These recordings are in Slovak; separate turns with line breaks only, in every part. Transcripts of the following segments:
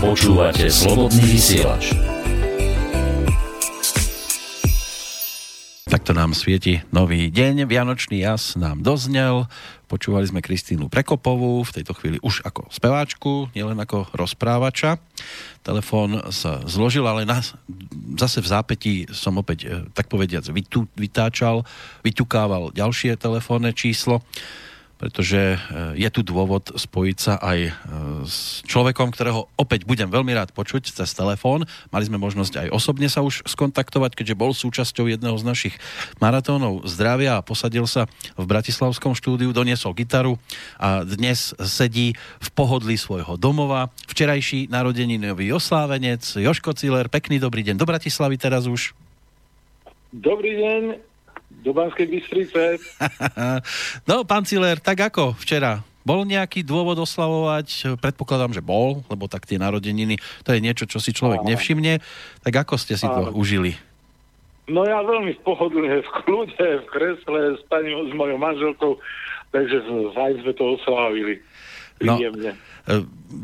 Počúvate slobodný vysielač.
Takto nám svieti nový deň, Vianočný jas nám doznel, počúvali sme Kristínu Prekopovú, v tejto chvíli už ako speváčku, nielen ako rozprávača. Telefón sa zložil, ale na, zase v zápätí som opäť, eh, tak povediac, vytú, vytáčal, vyťukával ďalšie telefónne číslo pretože e, je tu dôvod spojiť sa aj e, s človekom, ktorého opäť budem veľmi rád počuť cez telefón. Mali sme možnosť aj osobne sa už skontaktovať, keďže bol súčasťou jedného z našich maratónov zdravia a posadil sa v Bratislavskom štúdiu, doniesol gitaru a dnes sedí v pohodlí svojho domova. Včerajší narodeninový oslávenec Joško Ciller, pekný dobrý deň do Bratislavy teraz už.
Dobrý deň, do Banskej Bystrice.
no, pán Ciler, tak ako včera? Bol nejaký dôvod oslavovať? Predpokladám, že bol, lebo tak tie narodeniny, to je niečo, čo si človek nevšimne. Tak ako ste si to užili?
No ja veľmi pohodlne, v kľude, v kresle, s pani, s mojou manželkou, takže aj sme to oslavili. No, e,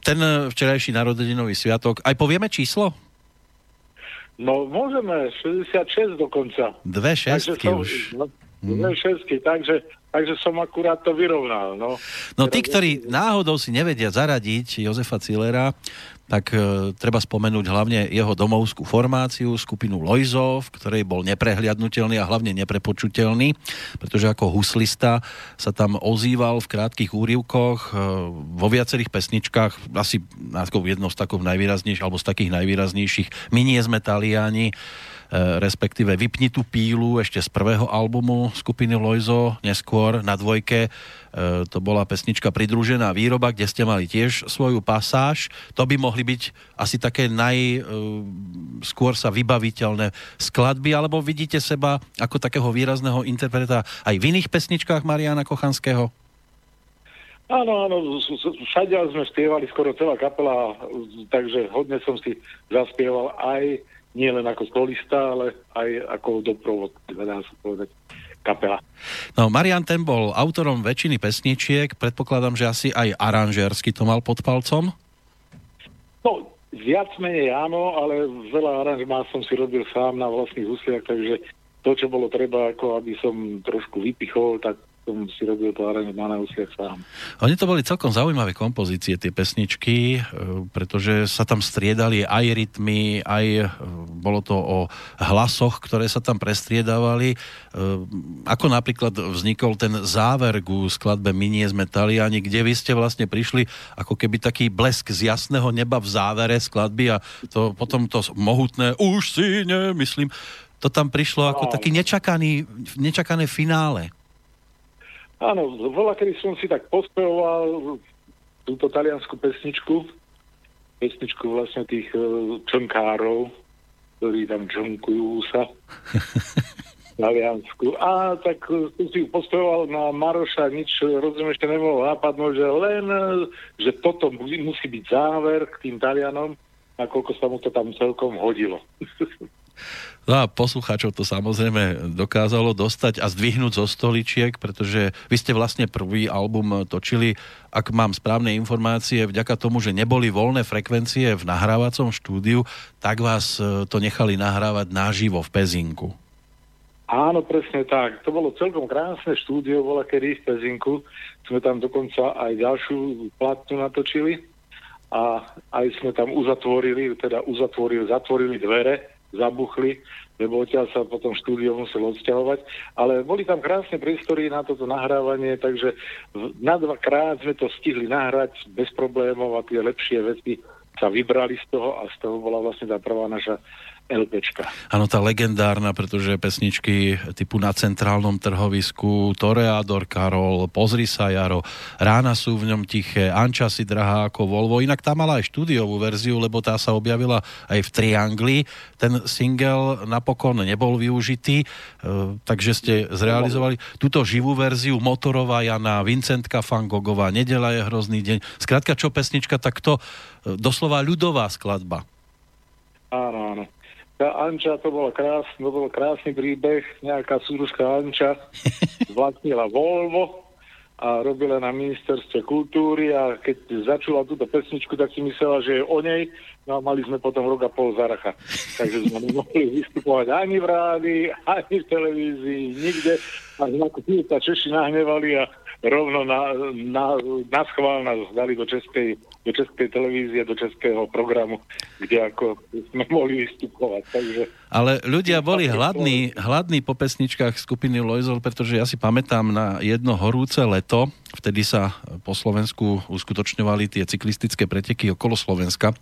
ten včerajší narodeninový sviatok, aj povieme číslo?
No môžeme, 66 dokonca.
Dve šestky
som, už. No, dve mm. šestky, takže, takže som akurát to vyrovnal. No,
no tí, ktorí náhodou si nevedia zaradiť Jozefa Cilera, tak e, treba spomenúť hlavne jeho domovskú formáciu, skupinu Lojzo, v ktorej bol neprehliadnutelný a hlavne neprepočutelný, pretože ako huslista sa tam ozýval v krátkých úrivkoch, e, vo viacerých pesničkách, asi jednou z takých najvýraznejších, alebo z takých najvýraznejších, my nie sme Taliani, E, respektíve Vypni tú pílu ešte z prvého albumu skupiny Loizo, neskôr na dvojke to bola pesnička Pridružená výroba, kde ste mali tiež svoju pasáž. To by mohli byť asi také najskôr e, sa vybaviteľné skladby, alebo vidíte seba ako takého výrazného interpreta aj v iných pesničkách Mariana Kochanského?
Áno, áno, všade sme spievali skoro celá kapela, takže hodne som si zaspieval aj nie len ako solista, ale aj ako doprovod, dá sa povedať kapela.
No, Marian ten bol autorom väčšiny pesničiek, predpokladám, že asi aj aranžérsky to mal pod palcom?
No, viac menej áno, ale veľa aranžmá som si robil sám na vlastných husliach, takže to, čo bolo treba, ako aby som trošku vypichol, tak som si robil to aranžma na úsiach sám.
Oni to boli celkom zaujímavé kompozície, tie pesničky, e, pretože sa tam striedali aj rytmy, aj e, bolo to o hlasoch, ktoré sa tam prestriedávali. E, ako napríklad vznikol ten záver ku skladbe My nie sme Taliani, kde vy ste vlastne prišli ako keby taký blesk z jasného neba v závere skladby a to potom to mohutné už si nemyslím, to tam prišlo ako taký nečakaný, nečakané finále.
Áno, voľa, kedy som si tak pospevoval túto taliansku pesničku, pesničku vlastne tých uh, čonkárov, ktorí tam čonkujú sa Taliansku. A tak som si pospevoval na Maroša, nič rozumiem ešte nebolo nápadnúť, že len, uh, že toto musí byť záver k tým Talianom, nakoľko sa mu to tam celkom hodilo.
No a poslucháčov to samozrejme dokázalo dostať a zdvihnúť zo stoličiek, pretože vy ste vlastne prvý album točili, ak mám správne informácie, vďaka tomu, že neboli voľné frekvencie v nahrávacom štúdiu, tak vás e, to nechali nahrávať naživo v Pezinku.
Áno, presne tak. To bolo celkom krásne štúdio, bola kedy v Pezinku. Sme tam dokonca aj ďalšiu platnu natočili a aj sme tam uzatvorili, teda uzatvorili, zatvorili dvere zabuchli, lebo odtiaľ sa potom štúdio musel odsťahovať. Ale boli tam krásne priestory na toto nahrávanie, takže na dvakrát sme to stihli nahrať bez problémov a tie lepšie veci sa vybrali z toho a z toho bola vlastne tá prvá naša LPčka.
Áno, tá legendárna, pretože pesničky typu na centrálnom trhovisku, Toreador Karol, Pozri sa Jaro, Rána sú v ňom tiché, Anča si drahá ako Volvo, inak tá mala aj štúdiovú verziu, lebo tá sa objavila aj v Triangli. Ten single napokon nebol využitý, e, takže ste zrealizovali túto živú verziu Motorová Jana, Vincentka Fangogová, Nedela je hrozný deň. Skrátka, čo pesnička, tak to e, doslova ľudová skladba.
Áno, áno. Tá Anča, to bol krásny, to bol krásny príbeh, nejaká súruská Anča vlastnila Volvo a robila na ministerstve kultúry a keď začula túto pesničku, tak si myslela, že je o nej, no a mali sme potom rok a pol zaracha. Takže sme nemohli vystupovať ani v rádi, ani v televízii, nikde. A ako sa Češi nahnevali a rovno na, na, na schvál nás dali do českej, do českej televízie, do českého programu, kde ako sme mohli vystupovať. Takže
ale ľudia boli hladní, hladní po pesničkách skupiny Loizol, pretože ja si pamätám na jedno horúce leto, vtedy sa po Slovensku uskutočňovali tie cyklistické preteky okolo Slovenska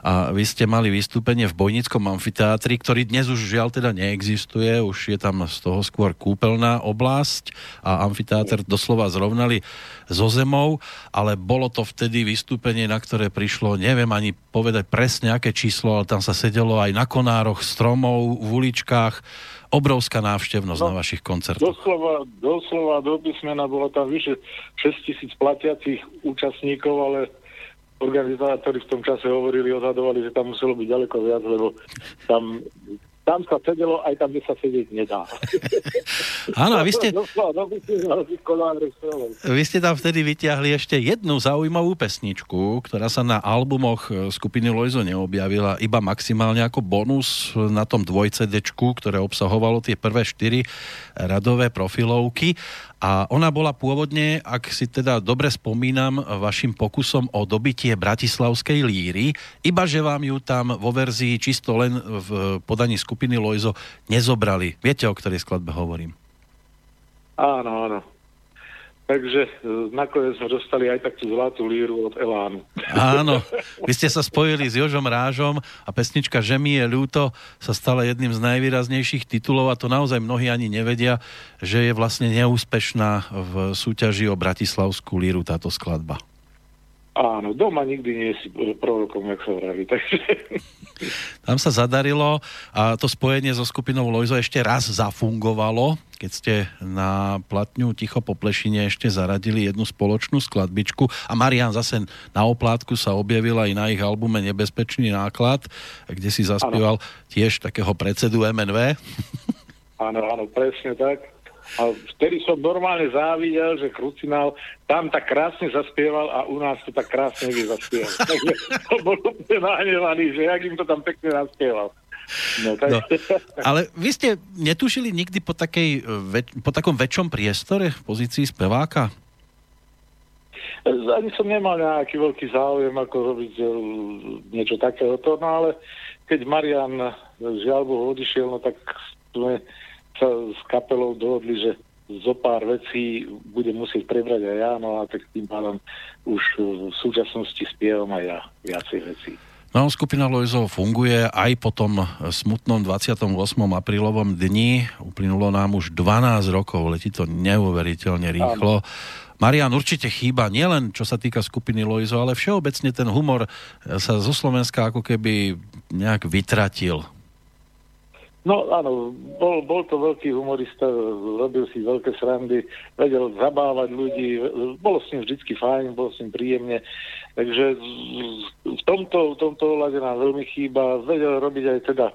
a vy ste mali vystúpenie v Bojnickom amfiteátri, ktorý dnes už žiaľ teda neexistuje, už je tam z toho skôr kúpeľná oblasť a amfiteátr doslova zrovnali so zemou, ale bolo to vtedy vystúpenie, na ktoré prišlo, neviem ani povedať presne aké číslo, ale tam sa sedelo aj na konároch stromov, v uličkách. Obrovská návštevnosť no, na vašich koncertoch.
Doslova, doslova do písmena bolo tam vyše 6 tisíc platiacich účastníkov, ale organizátori v tom čase hovorili, odhadovali, že tam muselo byť ďaleko viac, lebo tam tam sa sedelo, aj tam, kde sa sedieť nedá.
Áno, a vy ste... Vy ste tam vtedy vyťahli ešte jednu zaujímavú pesničku, ktorá sa na albumoch e, skupiny Loizo neobjavila, iba maximálne ako bonus na tom dvojcedečku, ktoré obsahovalo tie prvé štyri radové profilovky a ona bola pôvodne, ak si teda dobre spomínam, vašim pokusom o dobitie bratislavskej líry, iba že vám ju tam vo verzii čisto len v podaní skupiny Lojzo nezobrali. Viete, o ktorej skladbe hovorím?
Áno, áno. Takže e, nakoniec sme dostali aj takú zlatú líru od Elánu.
Áno, vy ste sa spojili s Jožom Rážom a pesnička Že mi je ľúto sa stala jedným z najvýraznejších titulov a to naozaj mnohí ani nevedia, že je vlastne neúspešná v súťaži o Bratislavskú líru táto skladba.
Áno, doma nikdy nie si prorokom, jak sa vraví. Takže...
Tam sa zadarilo a to spojenie so skupinou Lojzo ešte raz zafungovalo, keď ste na platňu Ticho po plešine ešte zaradili jednu spoločnú skladbičku a Marian zase na oplátku sa objavil aj na ich albume Nebezpečný náklad, kde si zaspieval ano. tiež takého predsedu MNV.
Áno, áno, presne tak. A vtedy som normálne závidel, že Krucinál tam tak krásne zaspieval a u nás to tak krásne vie zaspieval. Takže to bol úplne nahnevaný, že jak im to tam pekne zaspieval. No, tak... no,
ale vy ste netušili nikdy po, takej, po takom väčšom priestore v pozícii speváka?
Ani som nemal nejaký veľký záujem, ako robiť e, niečo takéhoto, no ale keď Marian žiaľ Bohu odišiel, no tak sme sa s kapelou dohodli, že zo pár vecí budem musieť prebrať aj ja, no a tak tým pádom už v súčasnosti spievam aj ja viacej vecí.
No, skupina Loizov funguje aj po tom smutnom 28. aprílovom dni. Uplynulo nám už 12 rokov, letí to neuveriteľne rýchlo. Áno. Marian, určite chýba nielen čo sa týka skupiny Loizo, ale všeobecne ten humor sa zo Slovenska ako keby nejak vytratil.
No áno, bol, bol to veľký humorista, robil si veľké srandy, vedel zabávať ľudí, bolo s ním vždycky fajn, bolo s ním príjemne. Takže v tomto, v tomto ohľade nám veľmi chýba. Vedel robiť aj teda e,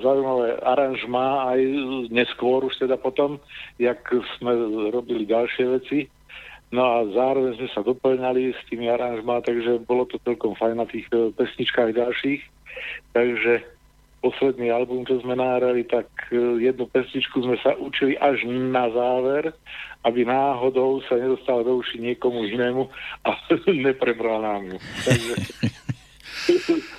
zaujímavé aranžmá, aj neskôr už teda potom, jak sme robili ďalšie veci. No a zároveň sme sa doplňali s tými aranžmá, takže bolo to celkom fajn na tých e, pesničkách ďalších. Takže posledný album, čo sme nahrali, tak e, jednu pesničku sme sa učili až na záver, aby náhodou sa nedostala do uši niekomu inému a neprebral nám ju. Takže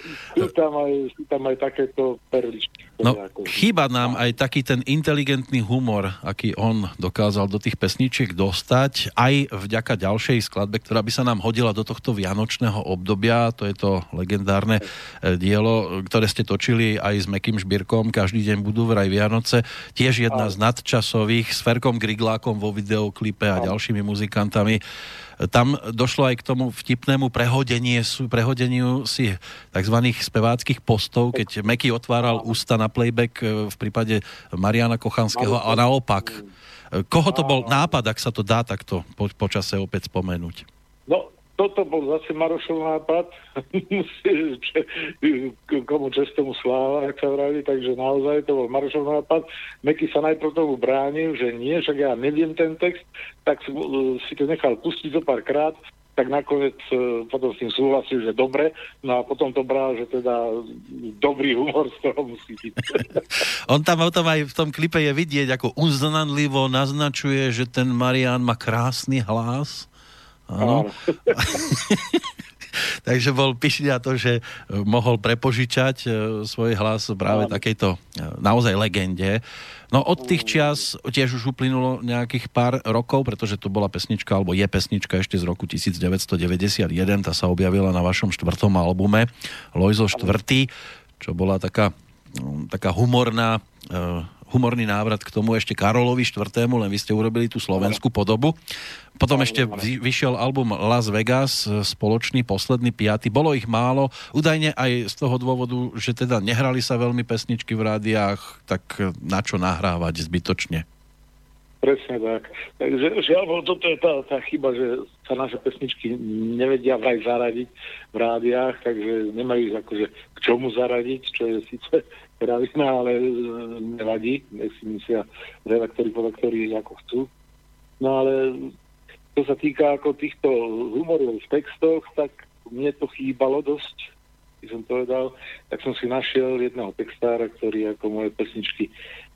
sú, tam aj, sú tam aj takéto perličky.
No, chýba nám aj taký ten inteligentný humor, aký on dokázal do tých pesničiek dostať, aj vďaka ďalšej skladbe, ktorá by sa nám hodila do tohto vianočného obdobia. To je to legendárne e, dielo, ktoré ste točili aj s Mekým Šbírkom. Každý deň budú vraj Vianoce. Tiež jedna z nadčasových s Ferkom Griglákom vo videoklipe a ďalšími muzikantami tam došlo aj k tomu vtipnému prehodeniu, prehodeniu si tzv. speváckých postov, keď Meky otváral ústa na playback e, v prípade Mariana Kochanského a naopak. Koho to bol nápad, ak sa to dá takto po, počase opäť spomenúť?
No, toto bol zase Marošov nápad, komu čestomu sláva, ak sa vraví, takže naozaj to bol Marošov nápad. Meky sa najprv tomu bránil, že nie, však ja neviem ten text, tak si to nechal pustiť zo pár krát, tak nakoniec e, potom s tým súhlasil, že dobre, no a potom to bral, že teda dobrý humor z toho musí byť.
On tam o tom aj v tom klipe je vidieť, ako uznanlivo naznačuje, že ten Marian má krásny hlas Áno. Takže bol pyšný na to, že e, mohol prepožičať e, svoj hlas práve Áno. takejto e, naozaj legende. No od tých čias tiež už uplynulo nejakých pár rokov, pretože to bola pesnička, alebo je pesnička ešte z roku 1991, tá sa objavila na vašom štvrtom albume Lojzo štvrtý, čo bola taká, no, taká humorná humorný návrat k tomu ešte Karolovi IV., len vy ste urobili tú slovenskú podobu. Potom ešte vyšiel album Las Vegas, spoločný, posledný, piaty. Bolo ich málo, údajne aj z toho dôvodu, že teda nehrali sa veľmi pesničky v rádiách, tak na čo nahrávať zbytočne?
Presne tak. Takže žiaľ, toto je tá, tá chyba, že sa naše pesničky nevedia vraj zaradiť v rádiách, takže nemajú akože k čomu zaradiť, čo je síce kravina, ale e, nevadí, nech si myslia redaktori, podaktori ako chcú. No ale čo sa týka ako týchto humorov textoch, tak mne to chýbalo dosť, by som povedal, tak som si našiel jedného textára, ktorý ako moje pesničky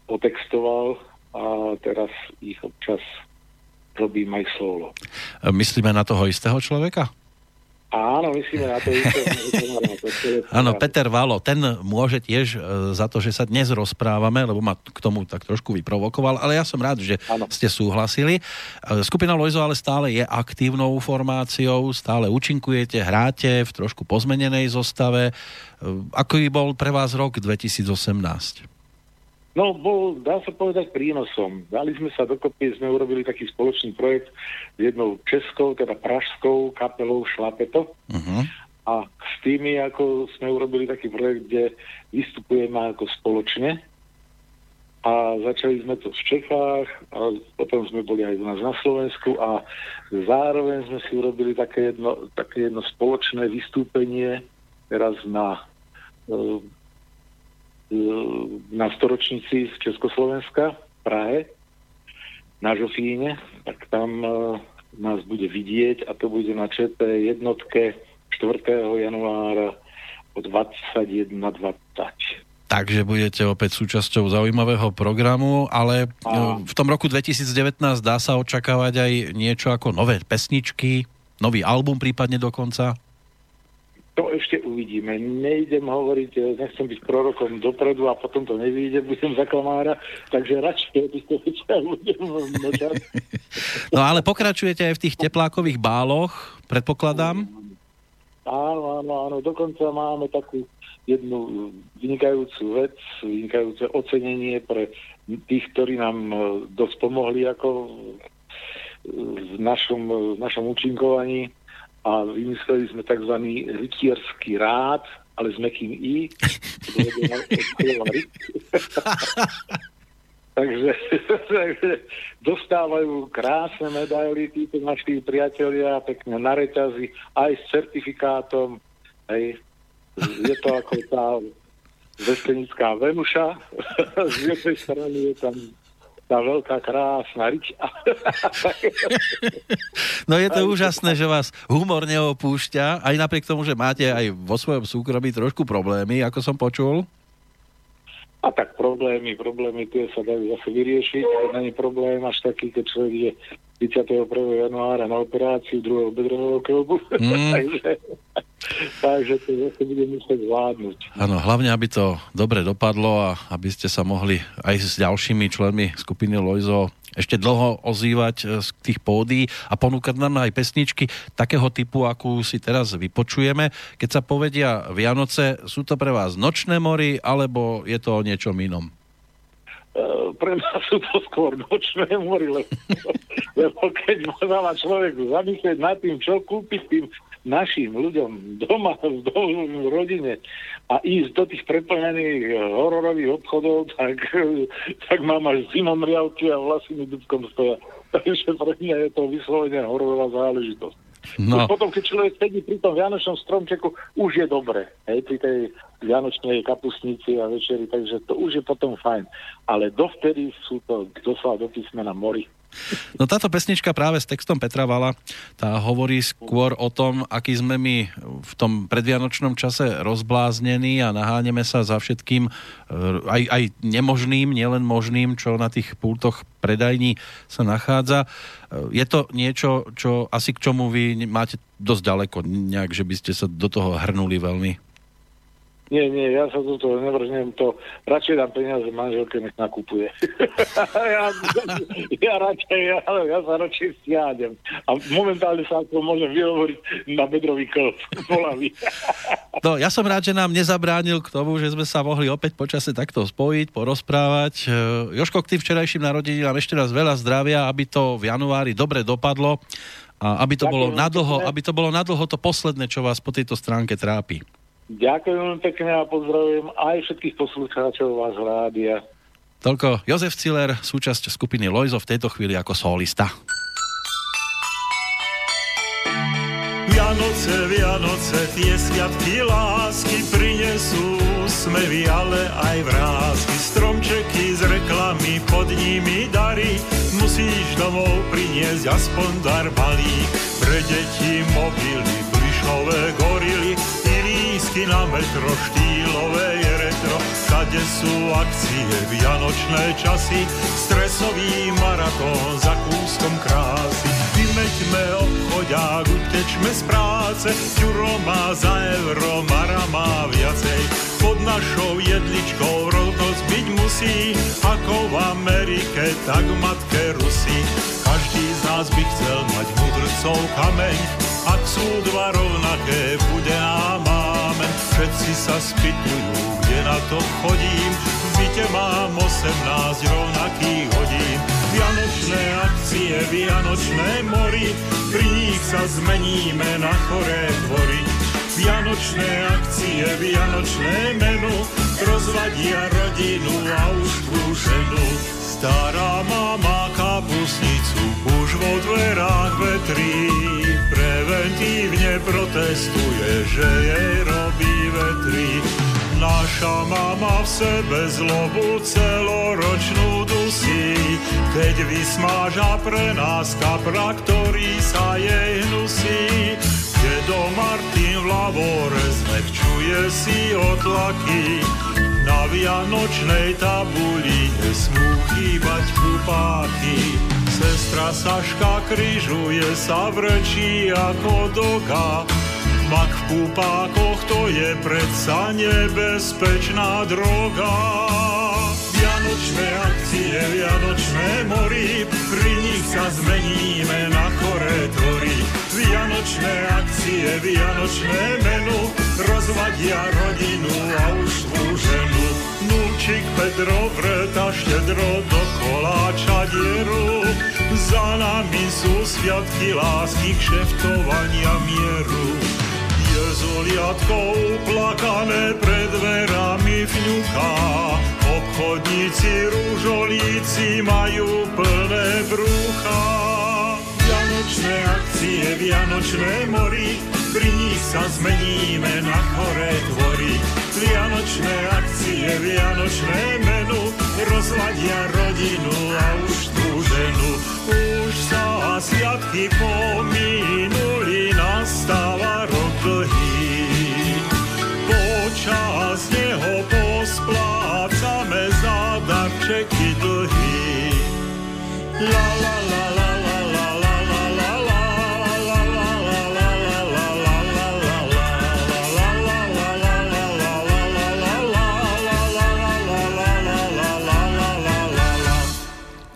potextoval a teraz ich občas robím aj solo.
Myslíme na toho istého človeka?
Áno, myslíme na to isté.
Áno, Peter Valo, ten môže tiež e, za to, že sa dnes rozprávame, lebo ma k tomu tak trošku vyprovokoval, ale ja som rád, že ano. ste súhlasili. E, skupina Lojzo ale stále je aktívnou formáciou, stále účinkujete, hráte v trošku pozmenenej zostave. E, ako bol pre vás rok 2018?
No, bol, dá sa povedať, prínosom. Dali sme sa dokopy, sme urobili taký spoločný projekt s jednou českou, teda pražskou kapelou Šlapeto. Uh-huh. A s tými, ako sme urobili taký projekt, kde vystupujeme ako spoločne. A začali sme to v Čechách, a potom sme boli aj u nás na Slovensku a zároveň sme si urobili také jedno, také jedno spoločné vystúpenie teraz na na storočnici z Československa v Prahe na Žofíne, tak tam uh, nás bude vidieť a to bude na ČT jednotke 4. januára od 21.20.
Takže budete opäť súčasťou zaujímavého programu, ale a... E, v tom roku 2019 dá sa očakávať aj niečo ako nové pesničky, nový album prípadne dokonca?
To ešte uvidíme. Nejdem hovoriť, e, nechcem byť prorokom dopredu a potom to nevyjde, budem za klamára, takže radšej by ste budem mlčať.
No ale pokračujete aj v tých teplákových báloch, predpokladám?
Áno, áno, áno. Dokonca máme takú jednu vynikajúcu vec, vynikajúce ocenenie pre tých, ktorí nám e, dosť pomohli ako v našom, v našom účinkovaní a vymysleli sme tzv. rytierský rád, ale s mekým I. takže, takže dostávajú krásne medaily títo naši priatelia, pekne na reťazi, aj s certifikátom. Hej. Je to ako tá vesenická Venuša. z jednej strany je tam tá veľká krásna riča.
no je to úžasné, že vás humor neopúšťa, aj napriek tomu, že máte aj vo svojom súkromí trošku problémy, ako som počul.
A tak problémy, problémy tie sa dajú zase vyriešiť. To není problém až taký, keď človek je 31. januára na operáciu druhého bedrového klobu. Mm. takže, takže to zase bude musieť zvládnuť.
Áno, hlavne, aby to dobre dopadlo a aby ste sa mohli aj s ďalšími členmi skupiny Lojzo ešte dlho ozývať e, z tých pódy a ponúkať nám aj pesničky takého typu, akú si teraz vypočujeme. Keď sa povedia Vianoce, sú to pre vás nočné mory, alebo je to o niečom inom?
Uh, pre mňa sú to skôr nočné mory, lebo, lebo keď má človek zamyslieť nad tým, čo kúpiť tým našim ľuďom doma, v, doma, v rodine a ísť do tých preplnených eh, hororových obchodov, tak, tak mám až zimomriavky a vlasy mi dubkom stoja. Takže pre mňa je to vyslovene hororová záležitosť. No. Potom, keď človek sedí pri tom Vianočnom stromčeku, už je dobre. Hej, pri tej Vianočnej kapusnici a večeri, takže to už je potom fajn. Ale dovtedy sú to doslova do písmena mori.
No táto pesnička práve s textom Petra Vala, tá hovorí skôr o tom, aký sme my v tom predvianočnom čase rozbláznení a naháňame sa za všetkým e, aj, aj nemožným, nielen možným, čo na tých pultoch predajní sa nachádza. E, je to niečo, čo asi k čomu vy máte dosť ďaleko, nejak, že by ste sa do toho hrnuli veľmi?
Nie, nie, ja sa do toho nevrhnem, to radšej dám peniaze manželke, nech nakupuje. ja, ja radšej, ja, ja sa radšej stiadem. A momentálne sa ako môžem vyhovoriť na bedrový klb.
no, ja som rád, že nám nezabránil k tomu, že sme sa mohli opäť počase takto spojiť, porozprávať. E, Joško, k tým včerajším narodeninám ešte raz veľa zdravia, aby to v januári dobre dopadlo a aby to, bolo nadlho, aby to bolo nadlho to posledné, čo vás po tejto stránke trápi.
Ďakujem veľmi pekne a pozdravujem aj všetkých poslucháčov vás rádia.
Toľko Jozef Ciller, súčasť skupiny Lojzo v tejto chvíli ako solista.
Vianoce, Vianoce, tie sviatky lásky prinesú smevy, ale aj vrázky. Stromčeky z reklamy, pod nimi dary, musíš domov priniesť aspoň dar balík. Pre deti mobily, plišové gorily, lístky na metro, štýlové je retro, kade sú akcie, vianočné časy, stresový maratón za kúskom krásy. Vymeďme obchodiak, utečme z práce, Ďuro má za euro, Mara má viacej. Pod našou jedličkou rovnosť byť musí, ako v Amerike, tak matke Rusy. Každý z nás by chcel mať mudrcov kameň, ak sú dva rovnaké, bude. Všetci sa spýtujú, kde na to chodím. V byte mám 18 rovnakých hodín. Vianočné akcie, vianočné mori, pri nich sa zmeníme na choré tvory. Vianočné akcie, vianočné menu, rozvadia rodinu a už ženu. Stará mama kapusnicu už vo dverách vetrí, preventívne protestuje, že jej robí vetrí. Naša mama v sebe zlobu celoročnú dusí, keď vysmáža pre nás kapra, ktorý sa jej hnusí. Dedo Martin v lavore zmekčuje si otlaky, na vianočnej tabuli nesmú chýbať kupáky. Sestra Saška kryžuje sa vrčí ako doga. Mak v púpákoch to je predsa nebezpečná droga. Vianočné akcie, vianočné mori, pri nich sa zmeníme na chore tvory. Vianočné akcie, vianočné menu, rozvadia rodinu. Núčik Pedro vreta štedro do koláča dieru, za nami sú sviatky lásky, kšeftovania mieru. Jezuliatko uplakané pred dverami vňuká, obchodníci rúžolíci majú plné brúcha. Vianočné akcie, vianočné mori, pri nich sa zmeníme na choré tvory. Vianočné vianočné menu, rozladia rodinu a už tú ženu. Už sa sviatky pomýlia,